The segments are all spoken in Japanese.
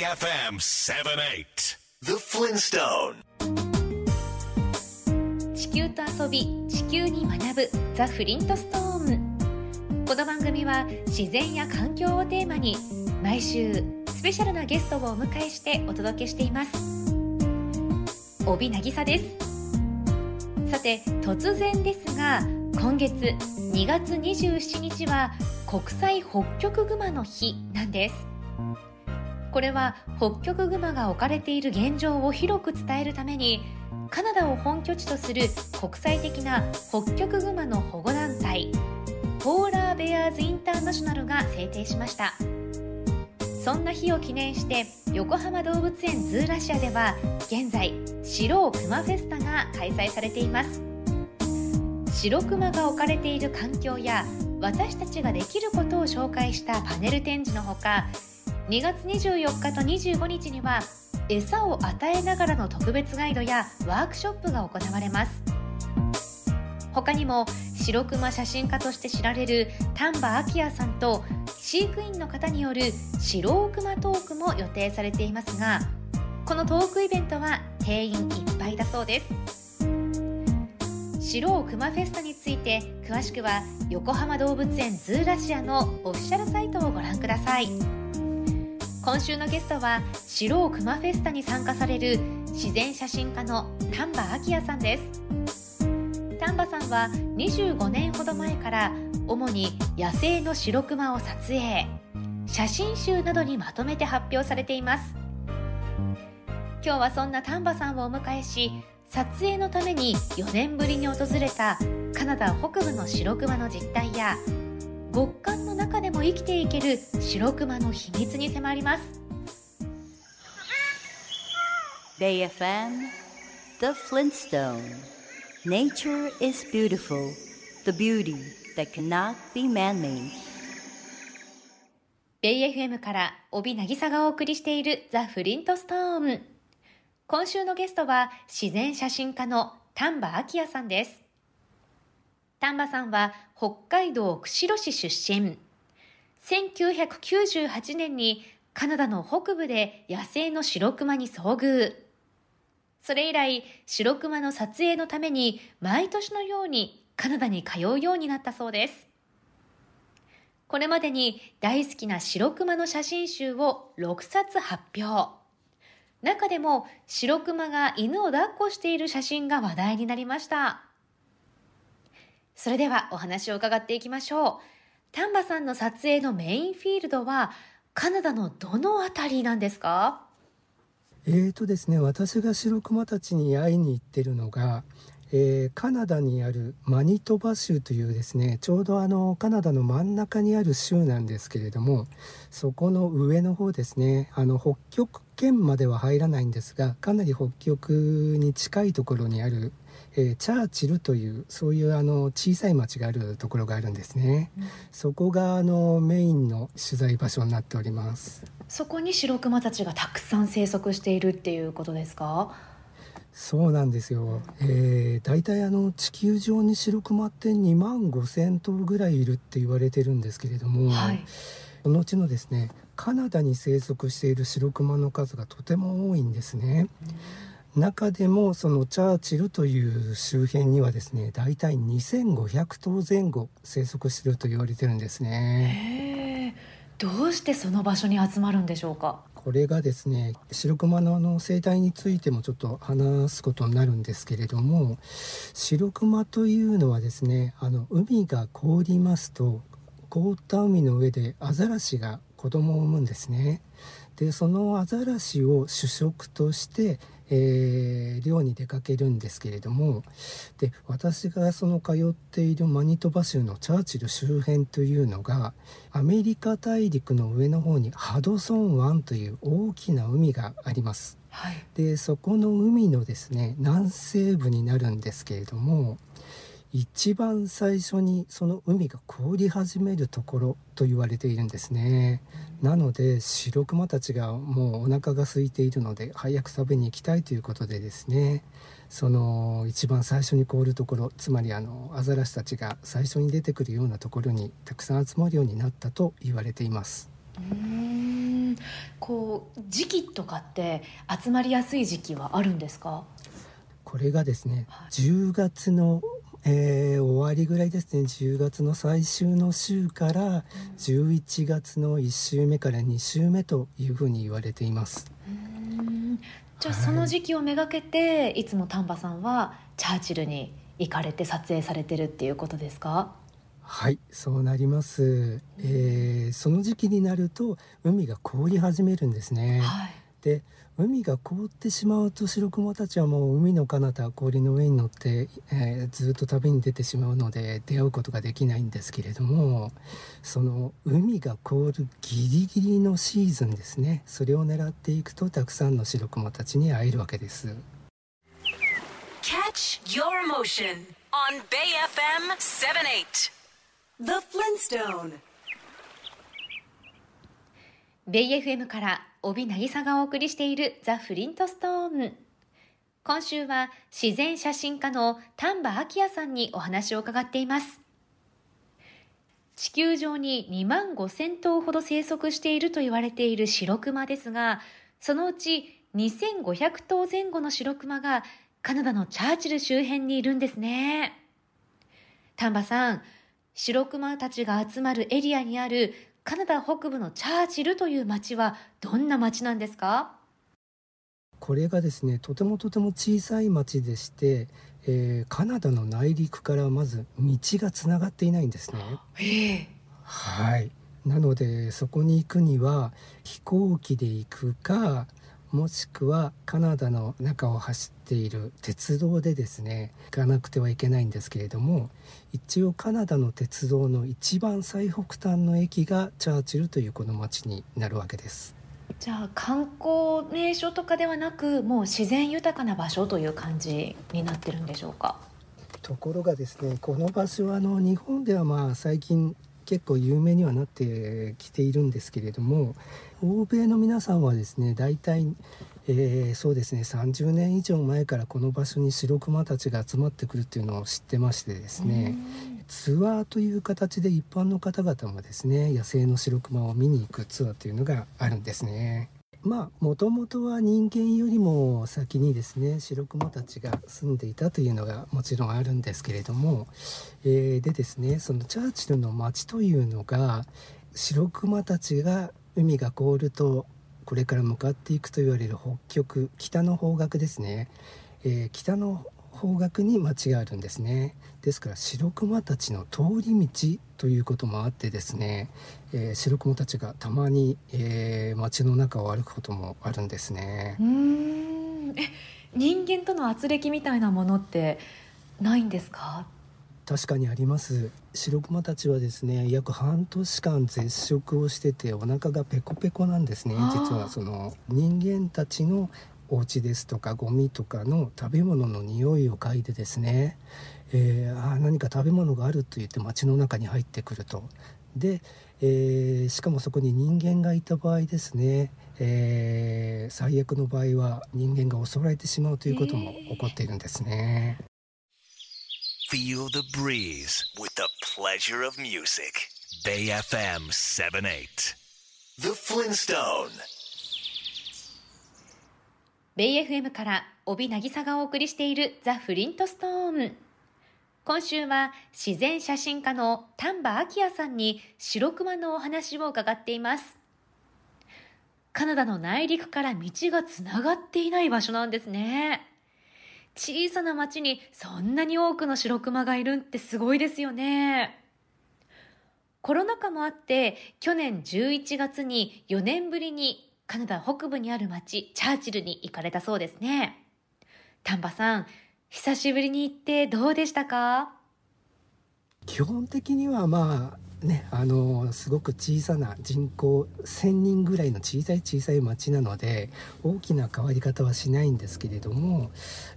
FM 78 The Flintstone 地球と遊び地球に学ぶザ・フリントストーン。この番組は自然や環境をテーマに毎週スペシャルなゲストをお迎えしてお届けしています。帯渚です。さて突然ですが今月2月27日は国際北極熊の日なんですこれは北極熊が置かれている現状を広く伝えるためにカナダを本拠地とする国際的な北極熊の保護団体ポーラーベアーズ・インターナショナルが制定しました。そんな日を記念して横浜動物園ズーラシアでは現在白クマフェスタが開催されています。白クマが置かれている環境や私たちができることを紹介したパネル展示のほか2月24日と25日には餌を与えながらの特別ガイドやワークショップが行われます。他にも白クマ写真家として知られる丹波明也さんと飼育員の方による白クマトークも予定されていますがこのトークイベントは定員いっぱいだそうです。白クマフェスタについて詳しくは横浜動物園ズーラシアのオフィシャルサイトをご覧ください。今週のゲストは白クマフェスタに参加される自然写真家の丹波明也さんです。丹波さんは25年ほど前から主に野生の白クマを撮影写真集などにまとめて発表されています。今日はそんな丹波さんをお迎えし撮影のために4年ぶりに訪れたカナダ北部の白クマの実態や極寒の中でも生きていける白クマの秘密に迫ります。BayFM The Flintstone. Nature is beautiful The beauty that cannot be man-made. ベイ FM から帯渚がお送りしているザ・フリントストーン今週のゲストは自然写真家の丹波明也さんです丹波さんは北海道釧路市出身。1998年にカナダの北部で野生の白熊に遭遇。それ以来、白熊の撮影のために毎年のようにカナダに通うようになったそうです。これまでに大好きな白熊の写真集を6冊発表。中でも白熊が犬を抱っこしている写真が話題になりました。それではお話を伺っていきましょう。丹波さんの撮影のメインフィールドはカナダのどのあたりなんですか？えーとですね、私が白熊たちに会いに行ってるのが、えー、カナダにあるマニトバ州というですねちょうどあのカナダの真ん中にある州なんですけれどもそこの上の方ですねあの北極圏までは入らないんですがかなり北極に近いところにあるえー、チャーチルというそういうあの小さい町があるところがあるんですね、うん、そこがあのメインの取材場所になっております。そこにシロクマたちがたくさん生息しているっていうことですか？そうなんですよ、えー、大体あの地球上にシロクマって2万5千頭ぐらいいるって言われてるんですけれども、はい、そのうちのですねカナダに生息しているシロクマの数がとても多いんですね、うん中でもそのチャーチルという周辺にはですね大体2500頭前後生息していると言われてるんですね。どうしてその場所に集まるんでしょうか？これがですね白熊のあの生態についてもちょっと話すことになるんですけれども白熊というのはですねあの海が凍りますと凍った海の上でアザラシが子供を産むんですね。でそのアザラシを主食としてえー、漁に出かけるんですけれどもで私がその通っているマニトバ州のチャーチル周辺というのがアメリカ大陸の上の方にハドソン湾という大きな海があります。はい、でそこの海のですね南西部になるんですけれども一番最初にその海が凍り始めるところと言われているんですね、うん、なので白熊たちがもうお腹が空いているので早く食べに行きたいということでですね。その一番最初に凍るところつまりあのアザラシたちが最初に出てくるようなところにたくさん集まるようになったと言われています。うん。こう時期とかって集まりやすい時期はあるんですか？これがですね、はい。10月の、えー終わりぐらいですね。10月の最終の週から11月の1週目から2週目というふうに言われています。うん。じゃあはいその時期をめがけていつも丹波さんはチャーチルに行かれて撮影されてるっていうことですか？はいそうなります、えーその時期になると海が凍り始めるんですね、はいで海が凍ってしまうと白クマたちはもう海の彼方氷の上に乗って、えーずっと旅に出てしまうので出会うことができないんですけれどもその海が凍るギリギリのシーズンですねそれを狙っていくとたくさんの白クマたちに会えるわけです Catch your motion on Bay FM 78. The Flintstone. ベイ FM から帯渚がお送りしているザ・フリントストーン。今週は自然写真家の丹波昭也さんにお話を伺っています。地球上に2万5千頭ほど生息していると言われている白クマですがそのうち2500頭前後の白クマがカナダのチャーチル周辺にいるんですね。丹波さん白クマたちが集まるエリアにあるカナダ北部のチャーチルという町はどんな町なんですか？これがですねとてもとても小さい町でして、えーカナダの内陸からまず道がつながっていないんですね。ええ。はい。なのでそこに行くには飛行機で行くかもしくはカナダの中を走っている鉄道でですね行かなくてはいけないんですけれども一応カナダの鉄道の一番最北端の駅がチャーチルというこの町になるわけです。じゃあ観光名所とかではなくもう自然豊かな場所という感じになってるんでしょうかところがですねこの場所はあの日本ではまあ最近結構有名にはなってきているんですけれども欧米の皆さんはですね大体、えーそうですね30年以上前からこの場所に白クマたちが集まってくるっていうのを知ってましてですねツアーという形で一般の方々もですね野生の白クマを見に行くツアーというのがあるんですね。まあもともとは人間よりも先にですね白クマたちが住んでいたというのがもちろんあるんですけれども、えーでですねそのチャーチルの町というのがシロクマたちが海が凍るとこれから向かっていくと言われる北極北の方角ですね、えー北の方角に町があるんですね。ですから白クマたちの通り道ということもあってですね、えー白クマたちがたまに、えー町の中を歩くこともあるんですね。うーん。え人間との圧力みたいなものってないんですか？確かにあります。白クマたちはですね約半年間絶食をしててお腹がペコペコなんですね。実はその人間たちのお家ですとかゴミとかの食べ物の匂いを嗅いでですね、えーあ何か食べ物があると言って街の中に入ってくるとで、えーしかもそこに人間がいた場合ですね、えー最悪の場合は人間が襲われてしまうということも起こっているんですね。Feel the breeze with the pleasure of music. Bay FM 78. The Flintstone. ベイ FM から帯渚がお送りしているザ・フリントストーン。今週は自然写真家の丹波昭也さんに白熊のお話を伺っています。カナダの内陸から道がつながっていない場所なんですね。小さな町にそんなに多くの白熊がいるってすごいですよね。コロナ禍もあって去年11月に4年ぶりにカナダ北部にある町チャーチルに行かれたそうですね丹波さん久しぶりに行ってどうでしたか？基本的にはまあねあのすごく小さな人口1,000人ぐらいの小さい小さい町なので大きな変わり方はしないんですけれども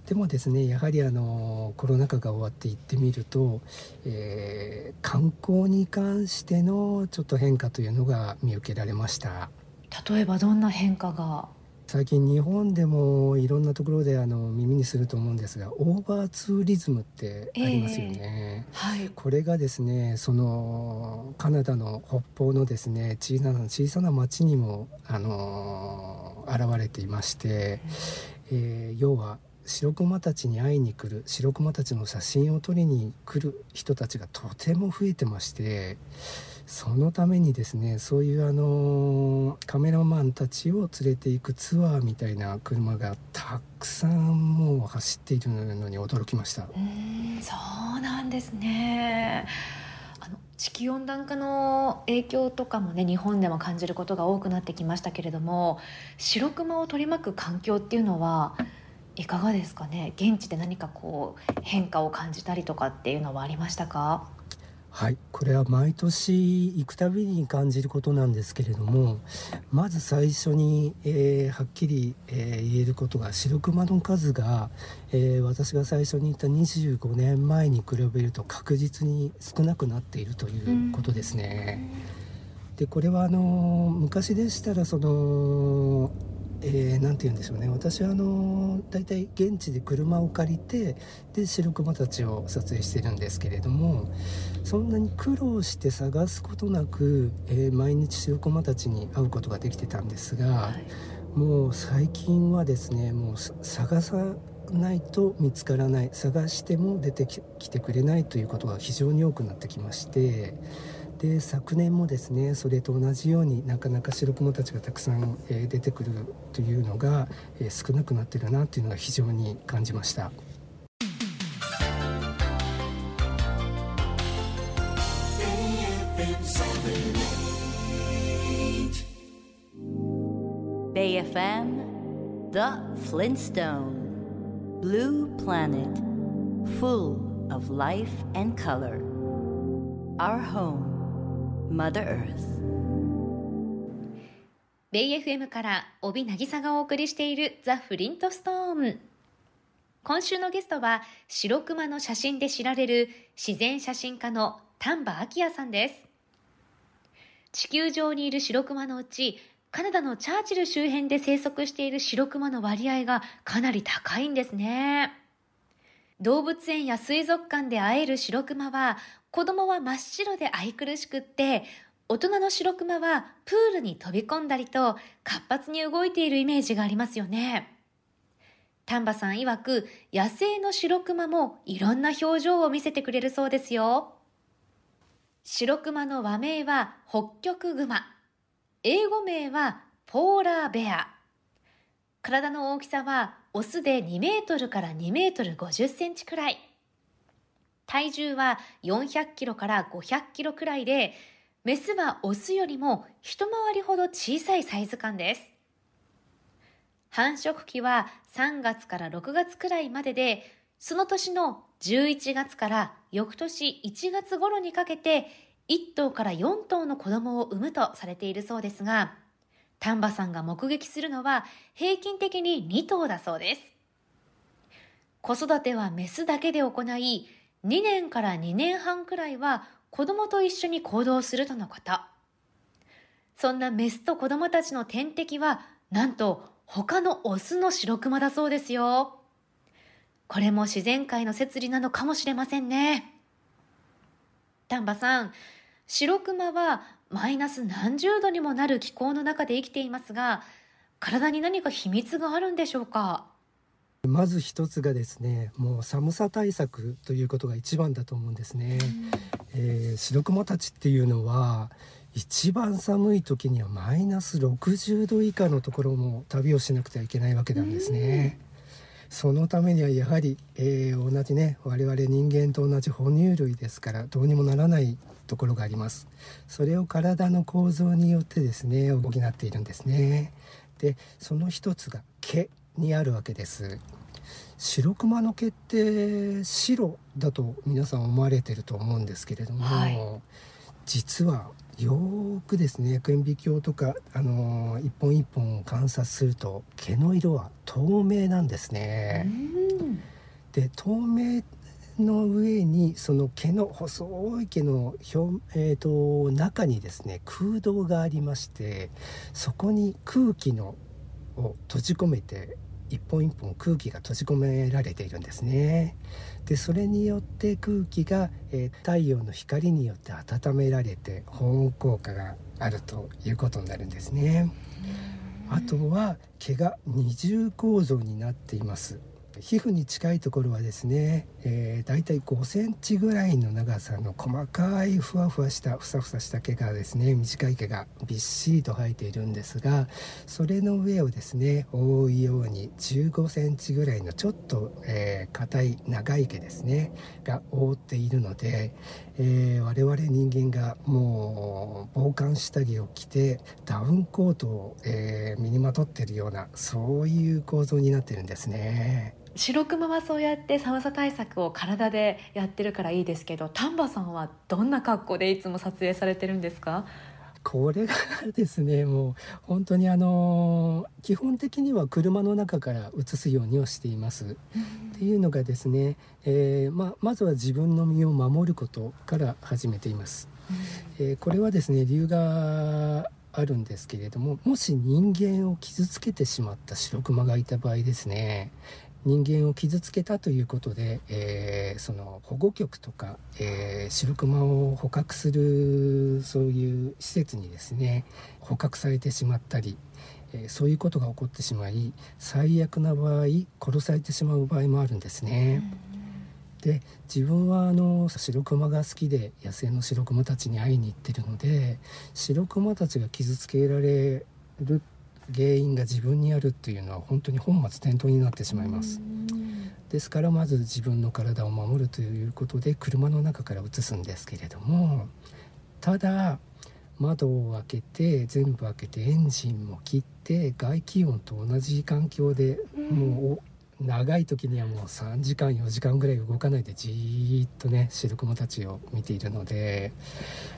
でもですねやはりあのコロナ禍が終わって行ってみると、えー観光に関してのちょっと変化というのが見受けられました。例えばどんな変化が？最近日本でもいろんなところであの耳にすると思うんですがオーバーツーリズムってありますよね、えーはい、これがですねそのカナダの北方のですね小さな小さな町にもあの現れていまして、えー、要は白熊たちに会いに来る白熊たちの写真を撮りに来る人たちがとても増えてましてそのためにですねそういうあのカメラマンたちを連れていくツアーみたいな車がたくさんもう走っているのに驚きました。うんそうなんですね。あの地球温暖化の影響とかもね日本でも感じることが多くなってきましたけれども白熊を取り巻く環境っていうのはいかがですかね？現地で何かこう変化を感じたりとかっていうのはありましたか？はいこれは毎年行くたびに感じることなんですけれどもまず最初に、えー、はっきり、えー、言えることが白熊の数が、えー、私が最初に言った25年前に比べると確実に少なくなっているということですね。でこれはあの昔でしたらそのえー、て言うんでしょうね私はあの大体現地で車を借りてで白熊たちを撮影してるんですけれどもそんなに苦労して探すことなく、えー、毎日白熊たちに会うことができてたんですが、はい、もう最近はですねもう探さないと見つからない探しても出てきてくれないということが非常に多くなってきまして。で昨年もですねそれと同じようになかなか白雲たちがたくさん、出てくるというのが、え、少なくなってるなというのが非常に感じました。BAFMTheFlintstoneBlue Planet Full of life and color Our home Mother Earth. ベイ FM から帯渚がお送りしているザ・フリントストーン今週のゲストは白熊の写真で知られる自然写真家の丹波明さんです。地球上にいる白熊のうちカナダのチャーチル周辺で生息している白熊の割合がかなり高いんですね。動物園や水族館で会える白熊は子供は真っ白で愛くるしくって、大人の白熊はプールに飛び込んだりと活発に動いているイメージがありますよね。丹波さん曰く野生の白熊もいろんな表情を見せてくれるそうですよ。白熊の和名は北極熊。英語名はポーラーベア。体の大きさはオスで2メートルから2メートル50センチくらい。体重は400キロから500キロくらいで、メスはオスよりも一回りほど小さいサイズ感です。繁殖期は3月から6月くらいまでで、その年の11月から翌年1月頃にかけて1頭から4頭の子供を産むとされているそうですが、丹波さんが目撃するのは平均的に2頭だそうです。子育てはメスだけで行い、2年から2年半くらいは子供と一緒に行動するとのこと。そんなメスと子供たちの天敵は、なんと他のオスの白熊だそうですよ。これも自然界の摂理なのかもしれませんね。丹波さん、白熊はマイナス何十度にもなる気候の中で生きていますが、体に何か秘密があるんでしょうか？まず一つがですねもう寒さ対策ということが一番だと思うんですね、えー、白熊たちっていうのは一番寒い時にはマイナス60度以下のところも旅をしなくてはいけないわけなんですね、そのためにはやはり、えー、同じね我々人間と同じ哺乳類ですからどうにもならないところがあります。それを体の構造によってですね補っているんですね。でその一つが毛にあるわけです。白熊の毛って白だと皆さん思われてると思うんですけれども、はい、実はよくですね顕微鏡とか、あのー、一本一本観察すると毛の色は透明なんですね。で透明の上にその毛の細い毛の表、えーと中にですね空洞がありましてそこに空気のを閉じ込めて一本一本空気が閉じ込められているんですね。でそれによって空気が、えー、太陽の光によって温められて保温効果があるということになるんですね。あとは毛が二重構造になっています。皮膚に近いところはですね、えー、だいたい5センチぐらいの長さの細かいふわふわしたふさふさした毛がですね短い毛がびっしりと生えているんですがそれの上をですね覆うように15センチぐらいのちょっと硬、えー、い長い毛ですねが覆っているので、えー、我々人間がもう防寒下着を着てダウンコートを、えー、身にまとっているようなそういう構造になってるんですね。白熊はそうやって寒さ対策を体でやってるからいいですけど丹波さんはどんな格好でいつも撮影されてるんですか？これがですねもう本当にあの基本的には車の中から映すようにはしています。っていうのがですね、えー、ままずは自分の身を守ることから始めています。えー、これはですね理由があるんですけれどももし人間を傷つけてしまった白熊がいた場合ですね人間を傷つけたということで、えー、その保護局とか、えー、白熊を捕獲するそういう施設にですね捕獲されてしまったり、えー、そういうことが起こってしまい最悪な場合殺されてしまう場合もあるんですね。で自分はあの白熊が好きで野生の白熊たちに会いに行ってるので白熊たちが傷つけられる原因が自分にあるっていうのは本当に本末転倒になってしまいます。ですからまず自分の体を守るということで車の中から移すんですけれどもただ窓を開けて全部開けてエンジンも切って外気温と同じ環境でもう長い時にはもう3時間4時間ぐらい動かないでじーっとね白雲たちを見ているので、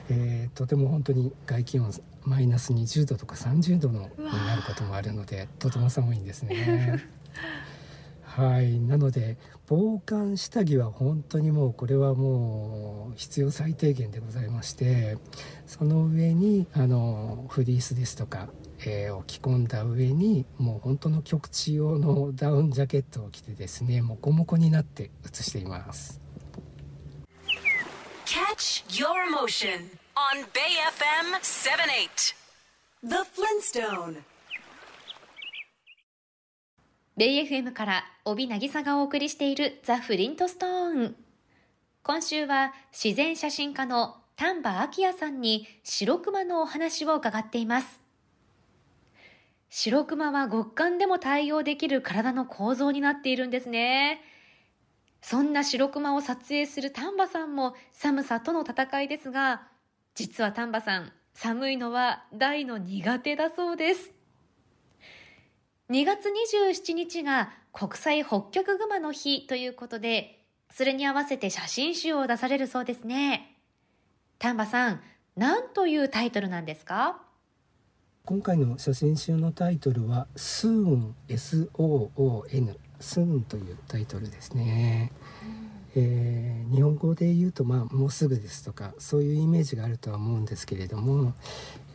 えー、とても本当に外気温マイナス20度とか30度のになることもあるのでとても寒いんですね。はいなので防寒下着は本当にもうこれはもう必要最低限でございましてその上にあのフリースですとかえー、を着込んだ上にもう本当の局地用のダウンジャケットを着てですねモコモコになって写しています。Catch your motion on Bay FM 78 The Flintstone. ベイ FM から帯渚がお送りしているザ・フリントストーン。今週は自然写真家の丹波明也さんに白熊のお話を伺っています白熊は極寒でも対応できる体の構造になっているんですね。そんな白熊を撮影する丹波さんも寒さとの戦いですが、実は丹波さん、寒いのは大の苦手だそうです。2月27日が国際北極熊の日ということで、それに合わせて写真集を出されるそうですね。丹波さん、何というタイトルなんですか？今回の写真集のタイトルは「スーン SOON」スーンというタイトルですね、えー、日本語で言うと、まあ、もうすぐですとかそういうイメージがあるとは思うんですけれども、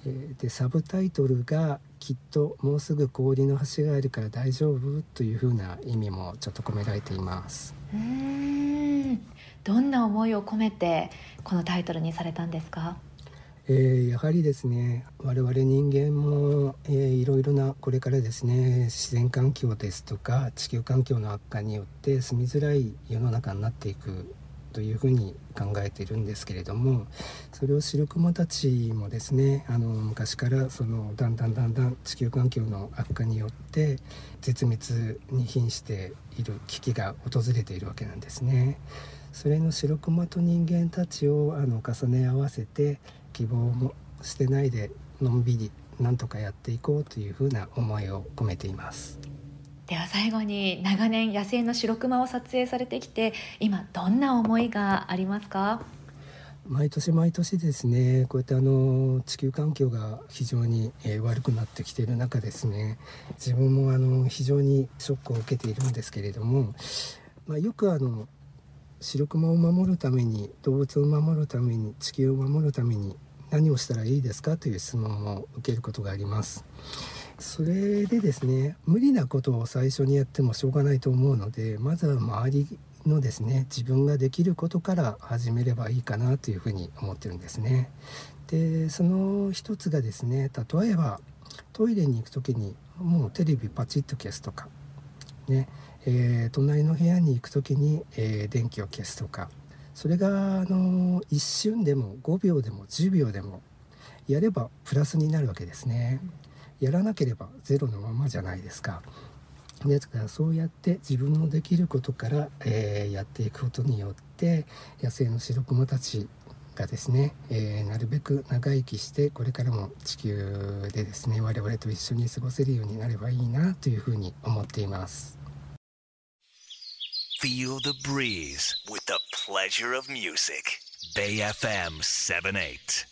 えー、でサブタイトルが「きっともうすぐ氷の橋があるから大丈夫」というふうな意味もちょっと込められています。うん。どんな思いを込めてこのタイトルにされたんですか？えー、やはりですね我々人間も、えー、いろいろなこれからですね自然環境ですとか地球環境の悪化によって住みづらい世の中になっていくというふうに考えているんですけれどもそれを白熊たちもですねあの昔からそのだんだんだんだん地球環境の悪化によって絶滅に瀕している危機が訪れているわけなんですね。それの白熊と人間たちをあの重ね合わせて希望も捨てないでのんびりなんとかやっていこうというふうな思いを込めています。では最後に長年野生の白熊を撮影されてきて今どんな思いがありますか？毎年毎年ですねこうやってあの地球環境が非常に、えー、悪くなってきている中ですね自分もあの非常にショックを受けているんですけれども、まあ、よくあの白熊を守るために動物を守るために地球を守るために何をしたらいいですかという質問を受けることがあります。それでですね無理なことを最初にやってもしょうがないと思うのでまずは周りのですね自分ができることから始めればいいかなというふうに思ってるんですね。でその一つがですね例えばトイレに行く時にもうテレビパチッと消すとかね、えー、隣の部屋に行く時に、えー、電気を消すとかそれがあの一瞬でも5秒でも10秒でもやればプラスになるわけですね。やらなければゼロのままじゃないですか。ですからそうやって自分のできることから、えー、やっていくことによって野生の白クマたちがですね、えー、なるべく長生きしてこれからも地球でですね我々と一緒に過ごせるようになればいいなというふうに思っています。Feel the breeze with the pleasure of music. Bay FM 78.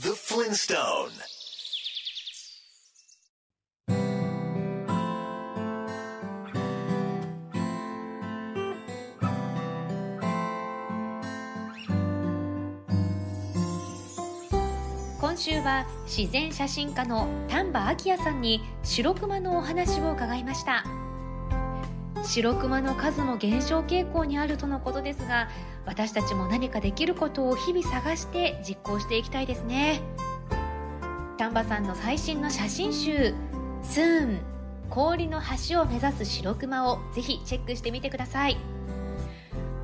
The Flintstone. 今週は自然写真家の丹波昭也さんに白熊のお話を伺いました白熊の数も減少傾向にあるとのことですが私たちも何かできることを日々探して実行していきたいですね。丹波さんの最新の写真集「スーン氷の橋を目指す白熊」をぜひチェックしてみてください。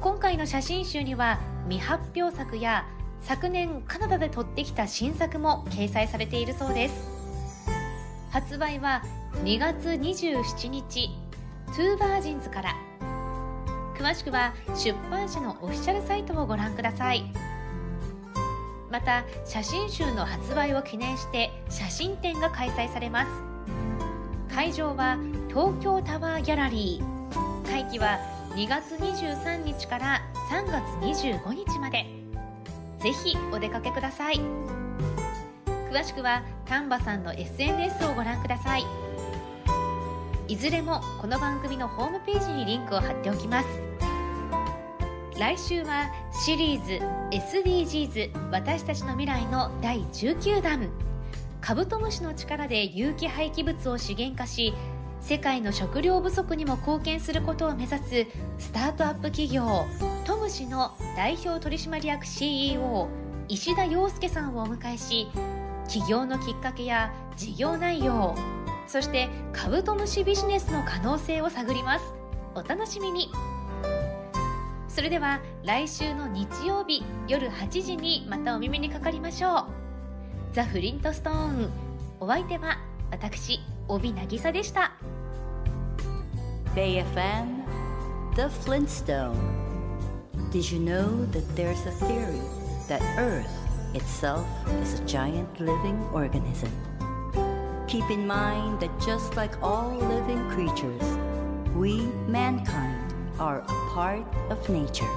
今回の写真集には未発表作や昨年カナダで撮ってきた新作も掲載されているそうです。発売は2月27日。トゥーヴァージンズから。詳しくは出版社のオフィシャルサイトをご覧ください。また写真集の発売を記念して写真展が開催されます。会場は東京タワーギャラリー。会期は2月23日から3月25日まで。ぜひお出かけください。詳しくは丹波さんの SNS をご覧ください。いずれもこの番組のホームページにリンクを貼っておきます。来週はシリーズ SDGs 私たちの未来の第19弾。カブトムシの力で有機廃棄物を資源化し世界の食料不足にも貢献することを目指すスタートアップ企業トムシの代表取締役 CEO 石田洋介さんをお迎えし起業のきっかけや事業内容そしてカブトムシビジネスの可能性を探りますお楽しみにそれでは来週の日曜日夜8時にまたお耳にかかりましょうザ・フリントストーンお相手は私帯渚でした Bay FM, The Flintstone. Did you know that there's a theory that Earth itself is a giant living organism? Keep in mind that just like all living creatures, we, mankind, are a part of nature.